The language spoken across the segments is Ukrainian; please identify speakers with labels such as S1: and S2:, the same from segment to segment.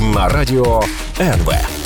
S1: На радіо НВ.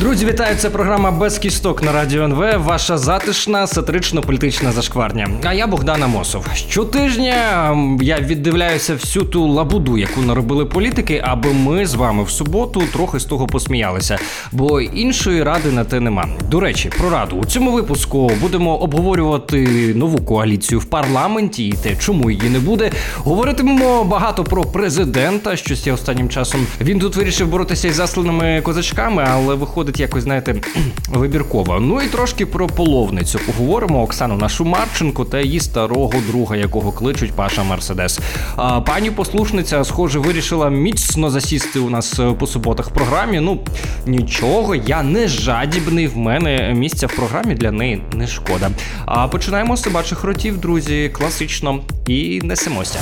S2: Друзі, вітаю! Це програма без кісток на радіо НВ. Ваша затишна сатирично-політична зашкварня. А я Богдан Амосов. Щотижня я віддивляюся всю ту лабуду, яку наробили політики, аби ми з вами в суботу трохи з того посміялися. Бо іншої ради на те нема. До речі, про раду у цьому випуску будемо обговорювати нову коаліцію в парламенті і те, чому її не буде. Говоритимемо багато про президента. Щось я останнім часом він тут вирішив боротися із засланими козачками, але виходить якось, знаєте, вибірково. Ну і трошки про половницю. Поговоримо Оксану нашу Марченко та її старого друга, якого кличуть Паша Мерседес. А пані послушниця, схоже, вирішила міцно засісти у нас е, по суботах в програмі. Ну нічого, я не жадібний. В мене місця в програмі для неї не шкода. А починаємо з собачих ротів, друзі, класично і несемося.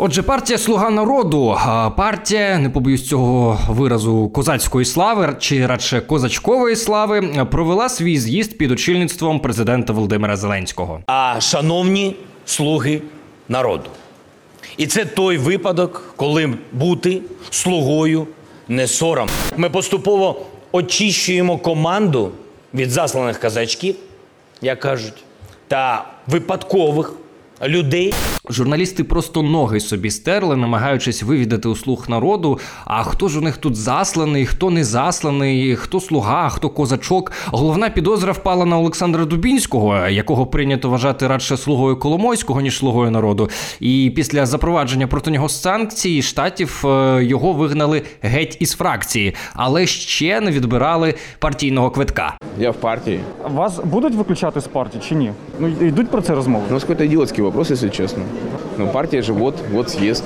S2: Отже, партія Слуга народу, партія, не побоюсь цього виразу козацької слави чи радше козачкової слави, провела свій з'їзд під очільництвом президента Володимира Зеленського.
S3: а шановні слуги народу. І це той випадок, коли бути слугою не сором. Ми поступово очищуємо команду від засланих казачків, як кажуть, та випадкових людей.
S2: Журналісти просто ноги собі стерли, намагаючись вивідати у слуг народу. А хто ж у них тут засланий, хто не засланий, хто слуга, хто козачок. Головна підозра впала на Олександра Дубінського, якого прийнято вважати радше слугою Коломойського, ніж слугою народу. І після запровадження проти нього санкцій штатів е, його вигнали геть із фракції, але ще не відбирали партійного квитка.
S4: Я в партии.
S5: Вас будуть виключати з партії чи ні? Ну йдуть про це розмови.
S4: Ну, это какой-то вопрос, если честно. Ну, партия же вот, вот съезд.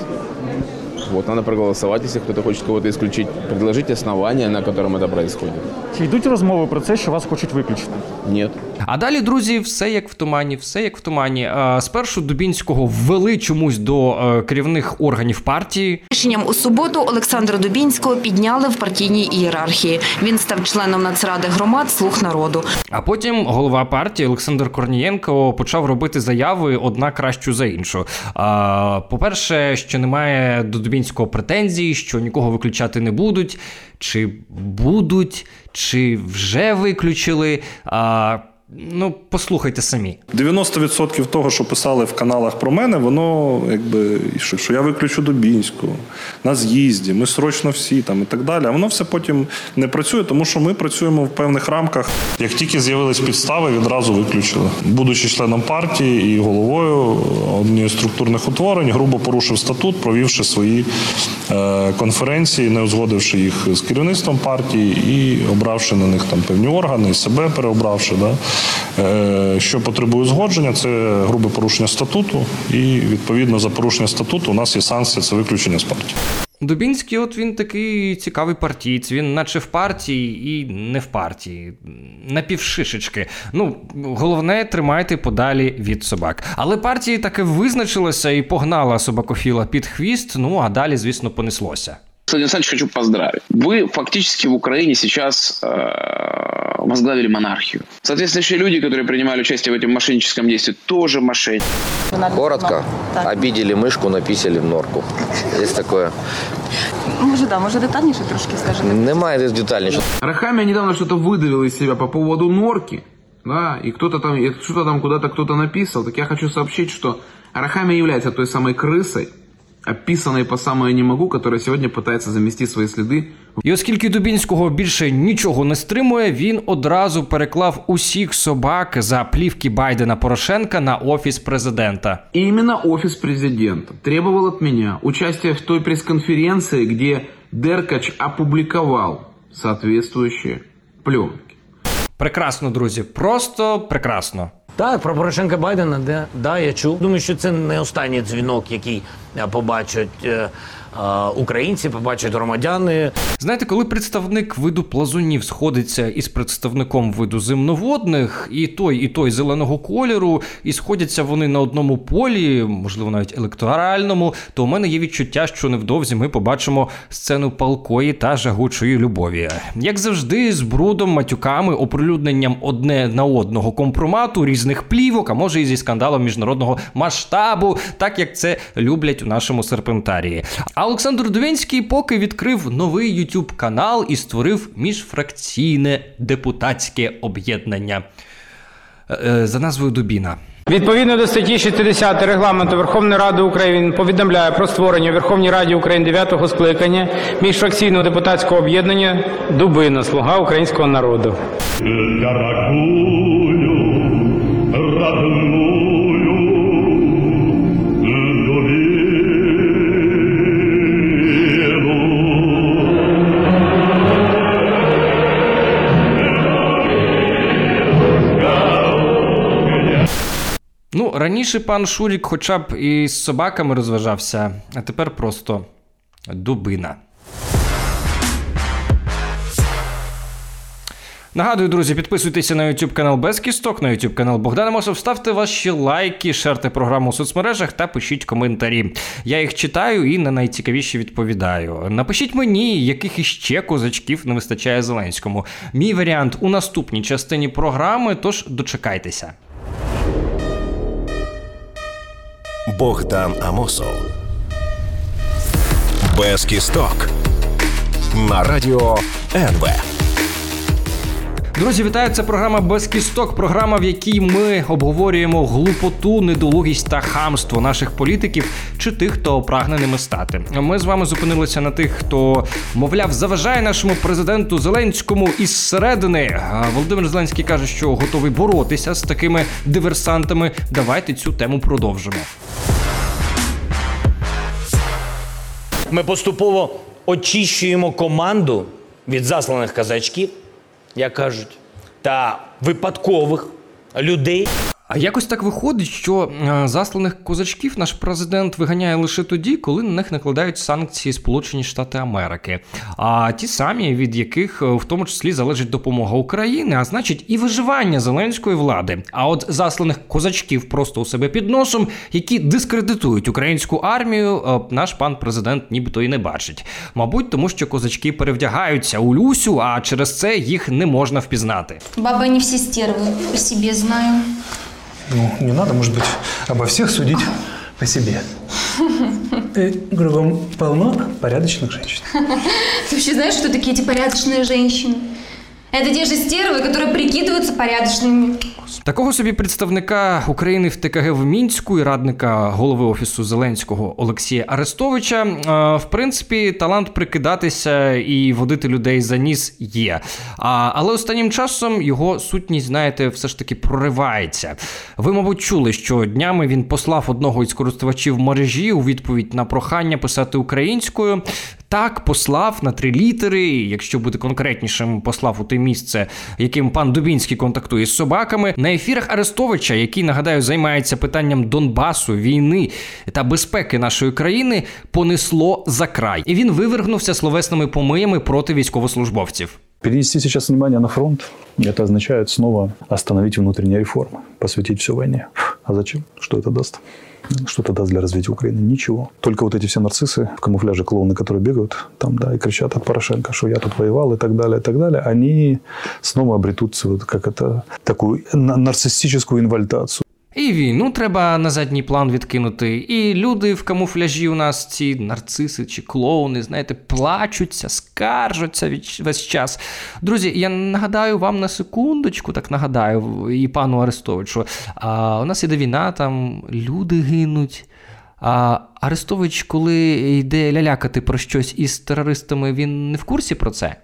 S4: Вот, надо проголосовать, если кто-то хочет кого-то исключить. Предложить основания, на котором это происходит.
S5: Чи йдуть розмови про це, що вас хочуть виключити?
S4: Нет.
S2: А далі, друзі, все як в тумані, все як в тумані. Е, Спершу Дубінського ввели чомусь до е, керівних органів партії.
S6: Рішенням у суботу Олександра Дубінського підняли в партійній ієрархії. Він став членом Нацради громад «Слуг народу».
S2: А потім голова партії Олександр Корнієнко почав робити заяви одна кращу за іншу. А, по-перше, що немає до Дубінського претензій, що нікого виключати не будуть, чи будуть, чи вже виключили. А, ну, послухайте самі.
S7: 90% того, що писали в каналах про мене, воно якби що, що я виключу Дубінську на з'їзді, ми срочно всі там і так далі. А воно все потім не працює, тому що ми працюємо в певних рамках. Як тільки з'явились підстави, відразу виключили. Будучи членом партії і головою однієї з структурних утворень, грубо порушив статут, провівши свої е, конференції, не узгодивши їх з керівництвом партії і обравши на них там певні органи, і себе переобравши. Да? Е, що потребує узгодження, це грубе порушення статуту, і відповідно за порушення статуту у нас є санкція це виключення з партії.
S2: Дубінський, от він такий цікавий партієць, він наче в партії і не в партії. Напівшишечки. Ну, головне, тримайте подалі від собак. Але партії таки визначилася і погнала собакофіла під хвіст, ну а далі, звісно, понеслося.
S8: Владимир Александрович, хочу поздравить. Вы фактически в Украине сейчас э, возглавили монархию. Соответствующие люди, которые принимали участие в этом мошенническом действии, тоже мошенники.
S9: Коротко. Обидели мышку, написали в норку. Есть такое.
S10: Може, да, може детальніше трошки скажете?
S9: Немає детальніше.
S11: Рахамия недавно что-то выдавил из себя по поводу норки, да, и кто-то там, и что-то там куда-то кто-то написал, так я хочу сообщить, что Рахамия является той самой крысой, описанной по самое не могу, которая сегодня пытается замести свои следы
S2: І оскільки Дубінського більше нічого не стримує, він одразу переклав усіх собак за плівки Байдена Порошенка на офіс президента.
S11: И именно офис президента требовал от меня участия в той пресс-конференции, где Деркач опубликовал соответствующие пленки.
S2: Прекрасно, друзі, просто прекрасно.
S12: Так, про Порошенка Байдена, де, да, я чув. Думаю, що це не останній дзвінок, який
S3: е, побачать е, українці, побачать громадяни.
S2: Знаєте, коли представник виду плазунів сходиться із представником виду земноводних, і той, і той зеленого кольору, і сходяться вони на одному полі, можливо, навіть електоральному, то у мене є відчуття, що невдовзі ми побачимо сцену палкої та жагучої любові. Як завжди, з брудом, матюками, оприлюдненням одне на одного компромату, різних плівок, а може і зі скандалом міжнародного масштабу, так як це люблять у нашому серпентарії. А Олександр Дувінський поки відкрив новий YouTube канал і створив міжфракційне депутатське об'єднання е, е, за назвою Дубіна.
S12: Відповідно до статті 60 регламенту Верховної Ради України повідомляє про створення у Верховній Раді України 9-го скликання міжфракційного депутатського об'єднання Дубина Слуга українського народу.
S2: Ну, раніше пан Шурік хоча б і з собаками розважався, а тепер просто дубина. Нагадую, друзі, підписуйтеся на YouTube канал Без Кісток, на YouTube канал Богдана Мосов, ставте ваші лайки, шерте програму у соцмережах та пишіть коментарі. Я їх читаю і на найцікавіші відповідаю. Напишіть мені, яких іще козачків не вистачає Зеленському. Мій варіант у наступній частині програми, тож дочекайтеся.
S1: Богдан Амосов. Без кісток. На радіо НВ.
S2: Друзі, вітаю! Це програма без кісток. Програма, в якій ми обговорюємо глупоту, недолугість та хамство наших політиків чи тих, хто прагне ними стати. Ми з вами зупинилися на тих, хто, мовляв, заважає нашому президенту Зеленському із середини. Володимир Зеленський каже, що готовий боротися з такими диверсантами. Давайте цю тему продовжимо.
S3: Ми поступово очищуємо команду від засланих казачків, як кажуть, та випадкових людей.
S2: А якось так виходить, що е, засланих козачків наш президент виганяє лише тоді, коли на них накладають санкції Сполучені Штати Америки, а ті самі, від яких е, в тому числі залежить допомога України, а значить і виживання зеленської влади. А от засланих козачків просто у себе під носом, які дискредитують українську армію, е, наш пан президент нібито і не бачить. Мабуть, тому що козачки перевдягаються у Люсю, а через це їх не можна впізнати.
S13: Бабы не все стервы, по себе знаю.
S14: Ну, не надо, может быть, обо всех судить по себе. И кругом полно порядочных женщин.
S13: Ты вообще знаешь, что такие эти порядочные женщины? Это те же стервы, которые прикидываются порядочными.
S2: Такого собі представника України в ТКГ в Мінську і радника голови офісу Зеленського Олексія Арестовича. е, В принципі, талант прикидатися і водити людей за ніс є. А, але останнім часом його сутність, знаєте, все ж таки проривається. Ви, мабуть, чули, що днями він послав одного із користувачів мережі у відповідь на прохання писати українською. Так, послав на три літери. Якщо бути конкретнішим, послав у те місце, яким пан Дубінський контактує з собаками. На ефірах Арестовича, який нагадаю займається питанням Донбасу, війни та безпеки нашої країни, понесло за край, і він вивергнувся словесними помиями проти військовослужбовців.
S15: Перенести сейчас внимание на фронт, это означает снова остановить внутренние реформы, посвятить все войне. А зачем? Что это даст? Что это даст для развития Украины? Ничего. Только вот эти все нарциссы в камуфляже клоуны, которые бегают там, да, и кричат от Порошенко, что я тут воевал и так далее, и так далее, они снова обретут вот как это, такую на- нарциссическую инвальдацию.
S2: І війну треба на задній план відкинути. І люди в камуфляжі у нас, ці нарциси чи клоуни, знаєте, плачуться, скаржаться весь час. Друзі, я нагадаю вам на секундочку, так нагадаю, і пану Арестовичу. А, у нас іде війна, там люди гинуть. А Арестович, коли йде лялякати про щось із терористами, він не в курсі про це.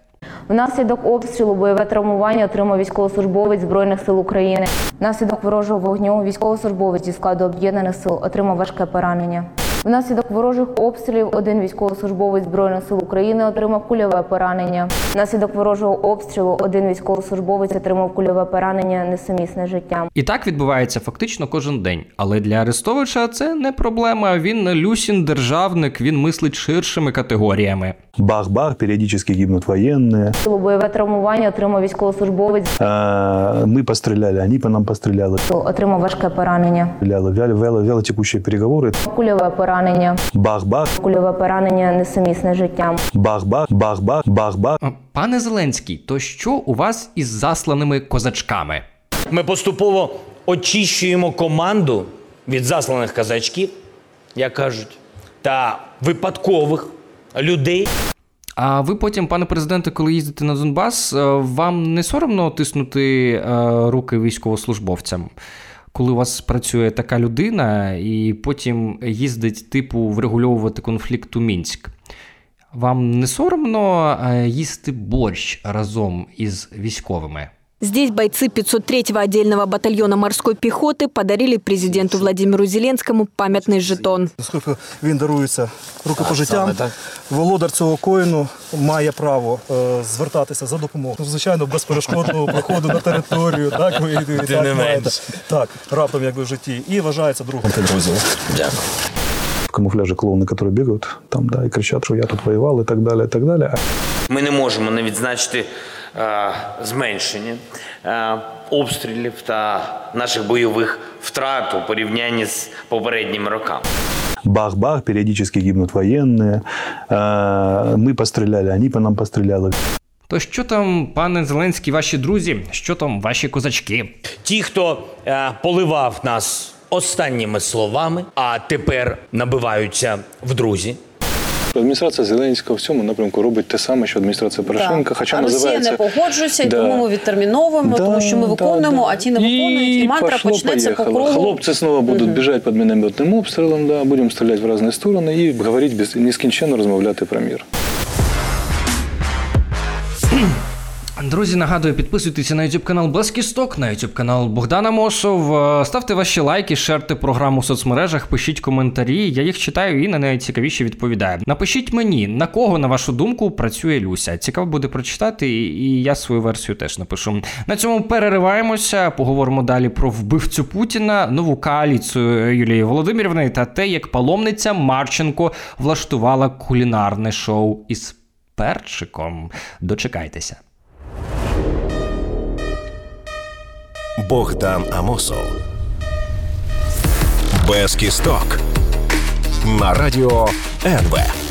S16: Внаслідок обстрілу бойове травмування отримав військовослужбовець Збройних сил України. Внаслідок ворожого вогню військовослужбовець зі складу об'єднаних сил отримав важке поранення. Внаслідок ворожих обстрілів один військовослужбовець збройних сил України отримав кульове поранення. Внаслідок ворожого обстрілу один військовослужбовець отримав кульове поранення несумісне з життям.
S2: І так відбувається фактично кожен день. Але для Арестовича це не проблема. Він Люсін державник, він мислить ширшими категоріями.
S15: Бах-бах, периодически гибнут военные.
S16: Бойове травмування отримав військовослужбовець,
S15: А, Мы постреляли, они по нам постреляли.
S16: отримав важке поранення.
S15: Вяло, вяло, вяло, вяло текущие переговоры.
S16: Кульове поранення.
S15: Бах-бах,
S16: Кульове поранення несумісне з життям.
S15: бах-бах, бах-бах, бах-бах.
S2: Пане Зеленський, то що у вас із засланими козачками?
S3: Ми поступово очищуємо команду від засланих казачків, як кажуть, та випадкових людей.
S2: А ви потім, пане президенте, коли їздите на Донбас, е, вам не соромно тиснути е, руки військовослужбовцям? Коли у вас працює така людина, і потім їздить, типу, врегульовувати конфлікт у Мінськ. Вам не соромно е, їсти борщ разом із військовими?
S17: Здесь бойцы 503-го отдельного батальона морской пехоты подарили президенту Владимиру Зеленскому памятный жетон.
S18: Оскільки він дарується рукопожиттям, володар цього коїну має право е, звертатися за допомогою. Ну, звичайно, безперешкодного проходу на територію. Так, ви, ви
S3: Тим не
S18: маєте.
S3: менш.
S18: Так, раптом якби в житті. І вважається другом підрозділу.
S3: Дякую.
S15: В камуфляже клоуны, которые бегают там, да, и кричат, что я тут воевал и так далее, и так далее.
S3: Ми не можемо не відзначити е, зменшення е, обстрілів та наших бойових втрат у порівнянні з попередніми роками.
S15: Бах-бах, периодически гибнут военные. А, Мы постреляли, они по нам постреляли.
S2: То що там, пане Зеленський, ваші друзі? Що там ваші козачки?
S3: Ті, хто е, поливав нас останніми словами, а тепер набиваються в друзі.
S19: Адміністрація Зеленського в цьому напрямку робить те саме, що адміністрація Порошенка, хоча
S20: а
S19: називається
S20: Росія не погоджується, і
S19: Да.
S20: тому ми відтерміновуємо,
S19: Да,
S20: тому що ми
S19: да,
S20: виконуємо,
S19: да.
S20: а ті не виконують, і, мантра
S19: пошло,
S20: почнеться по
S19: поехало.
S20: кругу.
S19: Хлопцы снова будут бежать под минометным обстрелом, да, будем стрелять в разные стороны и говорить без нескінченно розмовляти про мир.
S2: Друзі, нагадую, підписуйтеся на YouTube канал Без Кісток, на YouTube канал Богдана Мосов. Е, Ставте ваші лайки, шерте програму в соцмережах, пишіть коментарі. Я їх читаю і на найцікавіші відповідаю. Напишіть мені, на кого, на вашу думку, працює Люся. Цікаво буде прочитати, і я свою версію теж напишу. На цьому перериваємося. Поговоримо далі про вбивцю Путіна, нову коаліцію Юлії Володимирівни та те, як паломниця Марченко влаштувала кулінарне шоу із перчиком. Дочекайтеся.
S1: Богдан Амосов. Без кісток. На радіо НВ.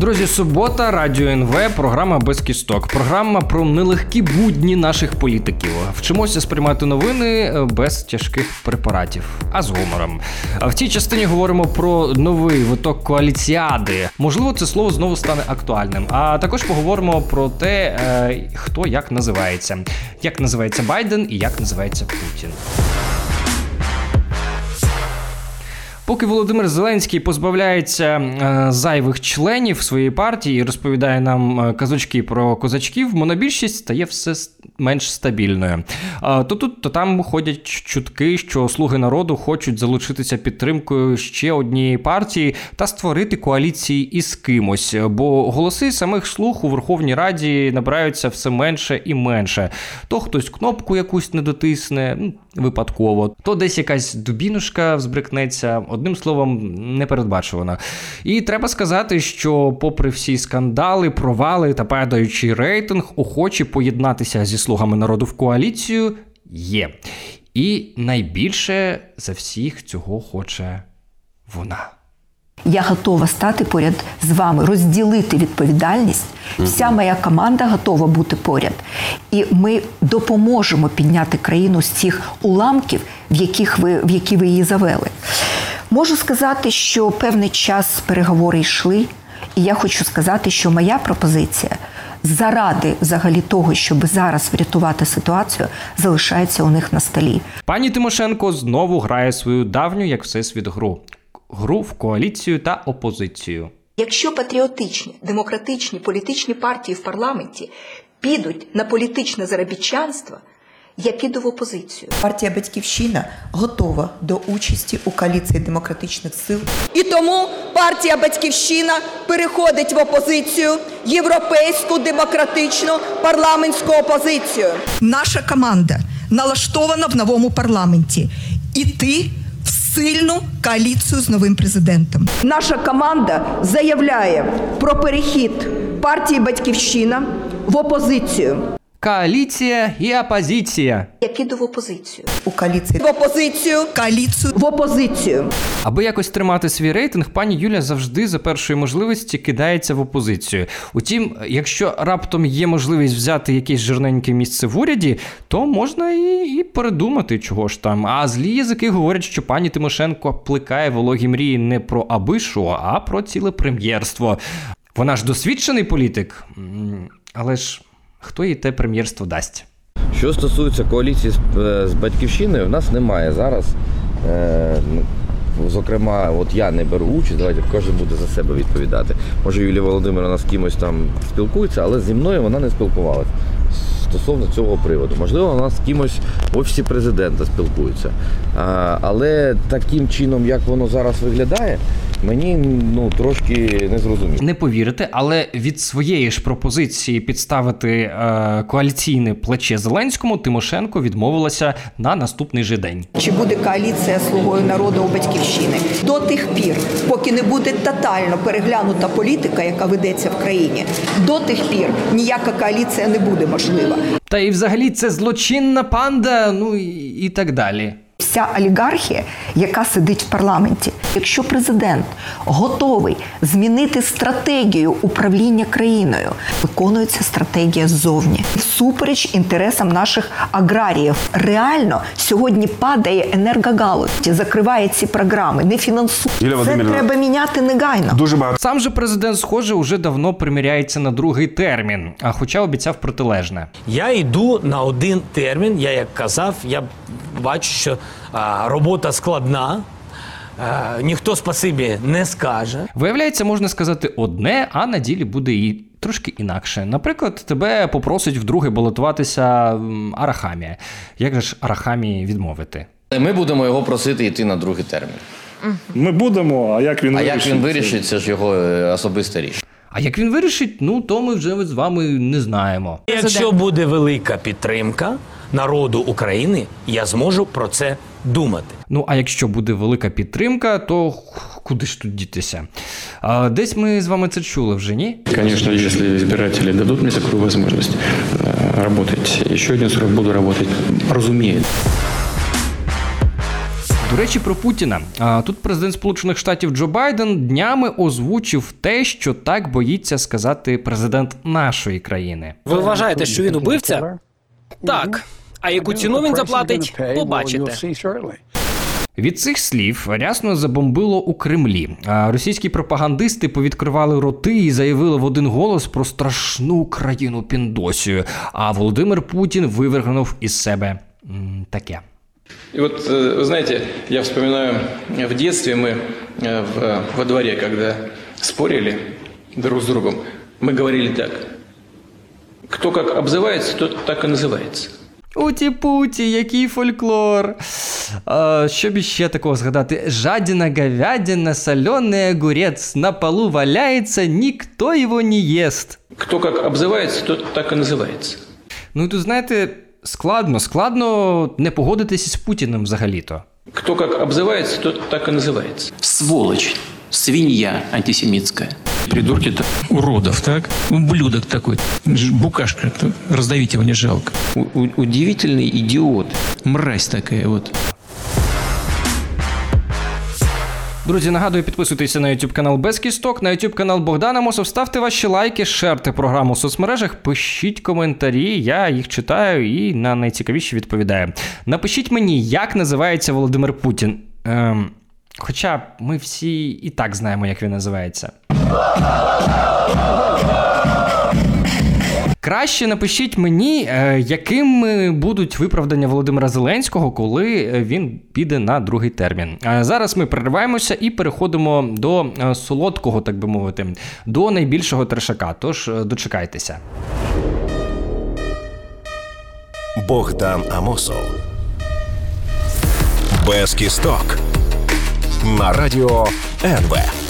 S2: Друзі, субота, радіо НВ, програма без кісток. Програма про нелегкі будні наших політиків. Вчимося сприймати новини е, без тяжких препаратів, а з гумором. В цій частині говоримо про новий виток коаліціади. Можливо, це слово знову стане актуальним. А також поговоримо про те, е, хто як називається, як називається Байден і як називається Путін. Поки Володимир Зеленський позбавляється е, зайвих членів своєї партії і розповідає нам е, казочки про козачків, монобільшість стає все менш стабільною. А, то тут, то там ходять чутки, що слуги народу хочуть залучитися підтримкою ще однієї партії та створити коаліції із кимось, бо голоси самих слуг у Верховній Раді набираються все менше і менше. То хтось кнопку якусь не дотисне, ну, випадково, то десь якась дубінушка взбрикнеться. Одним словом, непередбачувано. І треба сказати, що, попри всі скандали, провали та падаючий рейтинг, охочі поєднатися зі слугами народу в коаліцію є. І найбільше за всіх цього хоче вона.
S21: Я готова стати поряд з вами, розділити відповідальність. Вся моя команда готова бути поряд. І ми допоможемо підняти країну з цих уламків, в, яких ви, в які ви її завели. Можу сказати, що певний час переговори йшли, і я хочу сказати, що моя пропозиція заради взагалі того, щоб зараз врятувати ситуацію, залишається у них на столі.
S2: Пані Тимошенко знову грає свою давню як всесвіт гру. Гру в коаліцію та опозицію.
S22: Якщо патріотичні, демократичні політичні партії в парламенті підуть на політичне заробітчанство,
S23: Я піду в опозицію. Партія Батьківщина готова до участі у коаліції демократичних сил.
S24: І тому партія Батьківщина переходить в опозицію, європейську демократичну парламентську опозицію.
S23: Наша команда налаштована в новому парламенті іти в сильну коаліцію з новим президентом.
S24: Наша команда заявляє про перехід партії Батьківщина в опозицію.
S2: Коаліція і опозиція.
S23: Я піду в опозицію. У коаліції
S24: В опозицію,
S23: коаліцію
S24: в опозицію.
S2: Аби якось тримати свій рейтинг, пані Юля завжди за першої можливості кидається в опозицію. Утім, якщо раптом є можливість взяти якесь жирненьке місце в уряді, то можна і, і передумати, чого ж там. А злі язики говорять, що пані Тимошенко плекає вологі мрії не про аби що, а про ціле прем'єрство. Вона ж досвідчений політик, але ж хто їй те прем'єрство дасть?
S9: Що стосується коаліції з, е, батьківщиною, в нас немає зараз. Е, ну, зокрема, от я не беру участь, давайте кожен буде за себе відповідати. Може, Юлія Володимировна з кимось там спілкується, але зі мною вона не спілкувалася стосовно цього приводу. Можливо, вона з кимось в офісі президента спілкується. Але таким чином, як воно зараз виглядає, мені ну, трошки не зрозуміло.
S2: Не повірите, але від своєї ж пропозиції підставити е, коаліційне плече Зеленському Тимошенко відмовилася на наступний же день.
S23: Чи буде коаліція слугою народу у батьківщини до тих пір, поки не буде тотально переглянута політика, яка ведеться в країні, до тих пір ніяка коаліція не буде можлива.
S2: Та і взагалі це злочинна панда, ну і, і так далі.
S21: Вся олігархія, яка сидить в парламенті, якщо президент готовий змінити стратегію управління країною, виконується стратегія ззовні всупереч інтересам наших аграріїв. Реально сьогодні падає енергогалузь, закриває ці програми, не фінансує. Це треба міняти негайно.
S2: Дуже багато. Сам же президент, схоже, уже давно приміряється на другий термін, а хоча обіцяв протилежне.
S22: Я йду на один термін. Я як казав, я бачу, що робота складна. Ніхто спасибі не скаже.
S2: Виявляється, можна сказати одне, а на ділі буде і трошки інакше. Наприклад, тебе попросить вдруге балотуватися Арахамія. Як же ж Арахамії відмовити?
S9: Ми будемо його просити йти на другий термін.
S7: Ми будемо, а як він
S9: А
S7: вирішить?
S9: як він вирішить, це ж його е, особисте рішення.
S2: А як він вирішить, ну то ми вже з вами не знаємо.
S22: Якщо буде велика підтримка народу України, я зможу про це думати.
S2: Ну а якщо буде велика підтримка, то куди ж тут дітися? А, десь ми з вами це чули вже, ні?
S19: Конечно, если избиратели дадут мне такую возможность э, работать еще один срок, буду работать, разумеется.
S2: До речі, про Путіна. Тут президент Сполучених Штатів Джо Байден днями озвучив те, що так боїться сказати президент нашої країни.
S25: Ви вважаєте, що він убивця? Так. А яку ціну він заплатить, побачите.
S2: Від цих слів рясно забомбило у Кремлі. А російські пропагандисти повідкривали роти і заявили в один голос про страшну країну Піндосію. А Володимир Путін вивергнув із себе таке.
S19: И вот, э, вы знаете, я вспоминаю, э, в детстве мы э, в, во дворе, когда спорили друг с другом, мы говорили так. Кто как обзывается, тот так и называется.
S2: Уті-путі, який фольклор. А, що б іще такого згадати? Жадина говядина, соленый огурец, на полу валяється, ніхто його не їсть.
S19: Кто как обзывается, тот так и называется.
S2: Ну і тут, знаєте, складно, складно не погодитися з Путіним взагалі-то.
S19: Кто как обзывается, тот так и называется.
S26: Сволочь, свинья антисемитская.
S25: Придурки-то уродов, так? Ублюдок такой, Ж- букашка, то раздавить его не жалко. удивительный идиот. Мразь такая вот.
S2: Друзі, нагадую, підписуйтеся на YouTube канал Без Кісток, на YouTube канал Богдана Мосов, ставте ваші лайки, шерте програму в соцмережах, пишіть коментарі, я їх читаю і на найцікавіші відповідаю. Напишіть мені, як називається Володимир Путін. Ем, хоча ми всі і так знаємо, як він називається. Краще напишіть мені, е, якими будуть виправдання Володимира Зеленського, коли е, він піде на другий термін. Зараз ми перериваємося і переходимо до е, солодкого, так би мовити, до найбільшого трешака. Тож е, дочекайтеся.
S1: Богдан Амосов. Без кісток. На радіо НВ.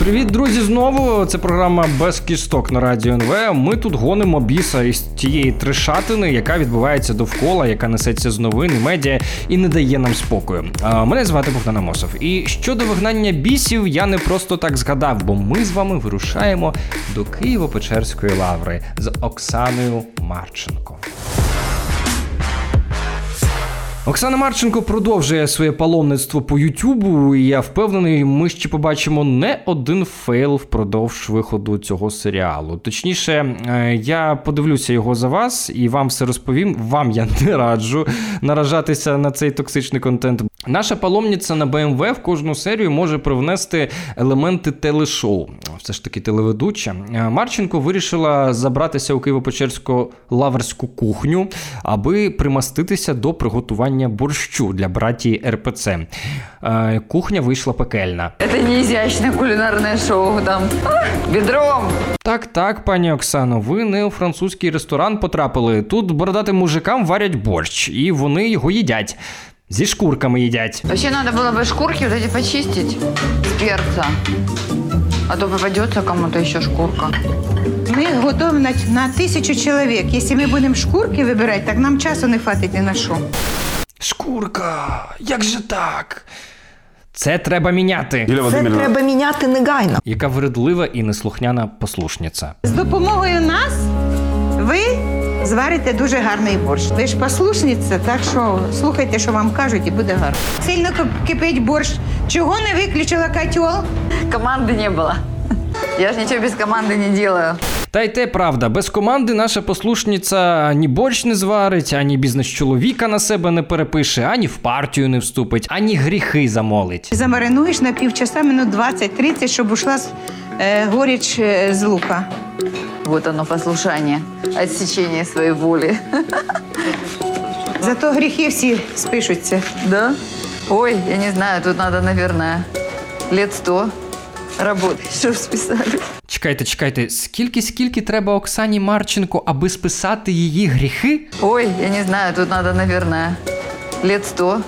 S2: Привіт, друзі! Знову це програма без кісток на радіо НВ. Ми тут гонимо біса із тієї трешатини, яка відбувається довкола, яка несеться з новин і медіа і не дає нам спокою. А, Мене звати Богдан Амосов. І щодо вигнання бісів, я не просто так згадав, бо ми з вами вирушаємо до Києво-Печерської лаври з Оксаною Марченко. Оксана Марченко продовжує своє паломництво по Ютубу, і я впевнений, ми ще побачимо не один fail впродовж виходу цього серіалу. Точніше, е, я подивлюся його за вас і вам все розповім. Вам я не раджу наражатися на цей токсичний контент. Наша паломниця на БМВ в кожну серію може привнести елементи телешоу. Все ж таки телеведуча. Е, Марченко вирішила забратися у Києво-Печерську лаврську кухню, аби примаститися до приготування борщу для братії РПЦ. Е, Кухня вийшла пекельна.
S27: Это не изящное кулинарное шоу, там, а, бедром.
S2: Так, так, пані Оксано, ви не у французький ресторан потрапили. Тут бородатим мужикам варять борщ, і вони його їдять. Зі шкурками їдять.
S27: Вообще надо было бы шкурки вот эти почистить с перца. А то попадется кому-то еще шкурка.
S28: Ми готові на, на тисячу чоловік. Якщо ми будемо шкурки вибирати, так нам часу не хватить ні на що.
S2: Шкурка, як же так? Це треба міняти.
S23: Це треба міняти негайно.
S2: Яка вредлива і неслухняна послушниця.
S28: З допомогою нас ви зварите дуже гарний борщ. Ви ж послушниця, так що слухайте, що вам кажуть, і буде гарно. Сильно кип- кипить борщ. Чого не виключила котел?
S27: Команды не было. Я же ничего без команды не делаю.
S2: Та й те правда, без команди наша послушниця ані борщ не зварить, ані бізнес чоловіка на себе не перепише, ані в партію не вступить, ані гріхи замолить.
S28: Замаринуєш на півчаса, минут 20-30, щоб ушла е, горіч е, з лука.
S27: Вот оно, послушание, отсечение своей воли.
S28: Зато гріхи всі спишуться.
S27: Да? Ой, я не знаю, тут надо, наверное, лет сто работать, чтобы списали.
S2: Чекайте, чекайте, скільки скільки треба Оксані Марченко, аби списати її гріхи?
S27: Ой, я не знаю, тут надо, наверное, лет сто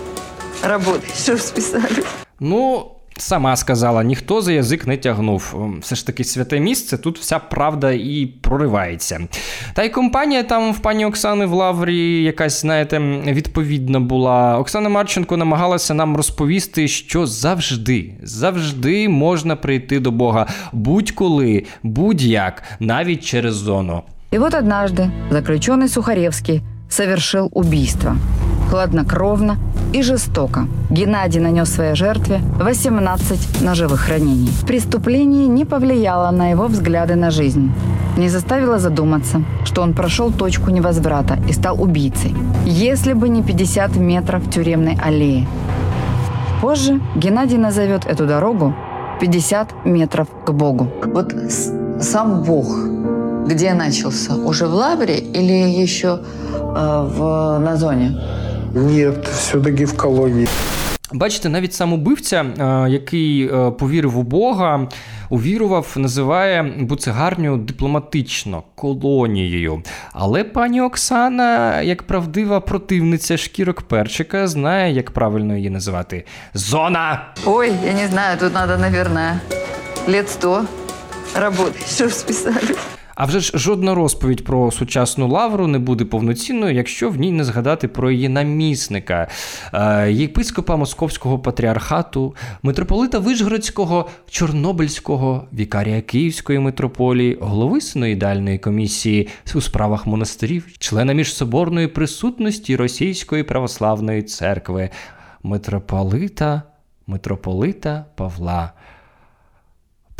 S27: работать, чтобы списали.
S2: Ну, сама сказала, ніхто за язик не тягнув. Все ж таки святе місце, тут вся правда і проривається. Та й компанія там в пані Оксани в Лаврі якась, знаєте, відповідна була. Оксана Марченко намагалася нам розповісти, що завжди, завжди можна прийти до Бога будь-коли, будь-як, навіть через зону.
S27: И вот однажды заключенный Сухаревский совершил убийство. Хладнокровно и жестоко Геннадий нанес своей жертве 18 ножевых ранений. Преступление не повлияло на его взгляды на жизнь. Не заставило задуматься, что он прошел точку невозврата и стал убийцей. Если бы не 50 метров тюремной аллеи. Позже Геннадий назовет эту дорогу 50 метров к Богу. Вот сам Бог где начался? Уже в Лавре или еще э, в, на зоне?
S29: Нет, все-таки в колонии.
S2: Бачите, навіть сам убивця, е, який е, повірив у Бога, увірував, називає буцегарню дипломатично колонією. Але пані Оксана, як правдива противниця шкірок перчика, знає, як правильно її називати зона.
S27: Ой, я не знаю, тут надо, наверное, лет сто работать, чтобы списали.
S2: А вже ж жодна розповідь про сучасну лавру не буде повноцінною, якщо в ній не згадати про її намісника, е, єпископа Московського патріархату, митрополита Вишгородського, Чорнобильського, вікарія Київської митрополії, голови синоїдальної комісії у справах монастирів, члена міжсоборної присутності Російської православної церкви, митрополита, митрополита Павла.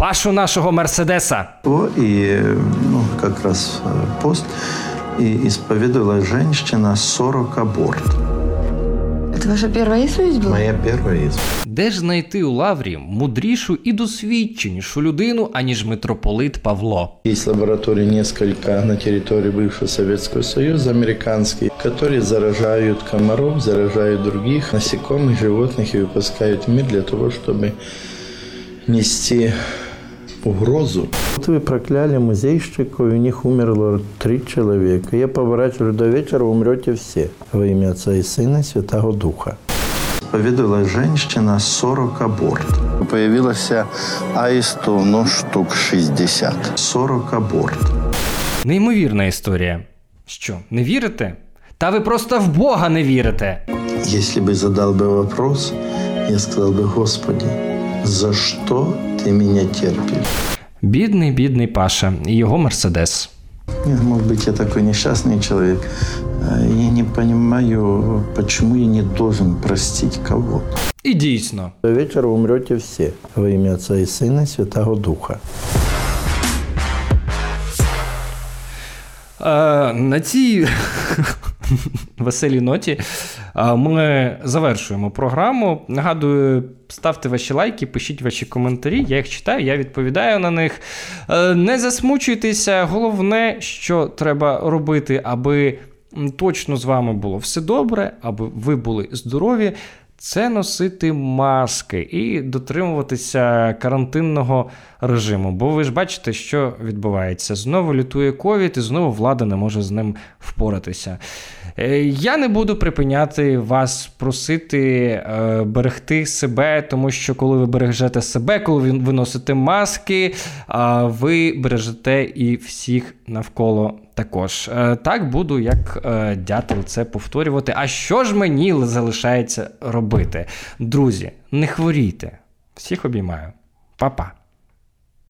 S2: Пашу нашого Мерседеса.
S30: О, и ну, как раз э, пост. И исповедовала женщина 40 аборт.
S27: Это ваша первая исповедь была?
S30: Моя первая исповедь.
S2: Де ж знайти у лаврі мудрішу і досвідченішу людину, аніж митрополит Павло?
S30: Есть лаборатории несколько на территории бывшего Советского Союза, американские, которые заражают комаров, заражают других насекомых, животных и выпускают в мир для того, чтобы нести угрозу Вот вы прокляли музейщиков, и у них умерло три человека. Я поворачиваю до вечера, умрете все. Во имя Отца и Сына и Святого Духа. Поведала женщина 40 аборт. Появилась аистов, ну, штук 60. 40 аборт.
S2: Неймовірна історія. Що, не вірите? Та ви просто в Бога не вірите.
S30: Если бы задал бы вопрос, я сказал бы, Господи, за что ты меня терпишь?
S2: Бідний, бідний Паша і його мерседес.
S30: Нет, может быть, я такой несчастный человек. Э, Я не понимаю, почему я не должен простить кого-то.
S2: І дійсно.
S30: До вечера умрете все. Во имя Отца и Сына и Святого Духа.
S2: Е, на цій веселій ноті ми завершуємо програму. Нагадую, ставте ваші лайки, пишіть ваші коментарі. Я їх читаю, я відповідаю на них. Е, Не засмучуйтеся. Головне, що треба робити, аби точно з вами було все добре, аби ви були здорові. Це носити маски і дотримуватися карантинного режиму. Бо ви ж бачите, що відбувається. Знову лютує ковід, і знову влада не може з ним впоратися. Е, Я не буду припиняти вас просити е, берегти себе, тому що коли ви бережете себе, коли ви носите маски, ви бережете і всіх навколо також. Е, Так буду, як дятел, це повторювати. А що ж мені залишається робити? Друзі, не хворійте. Всіх обіймаю. Па-па.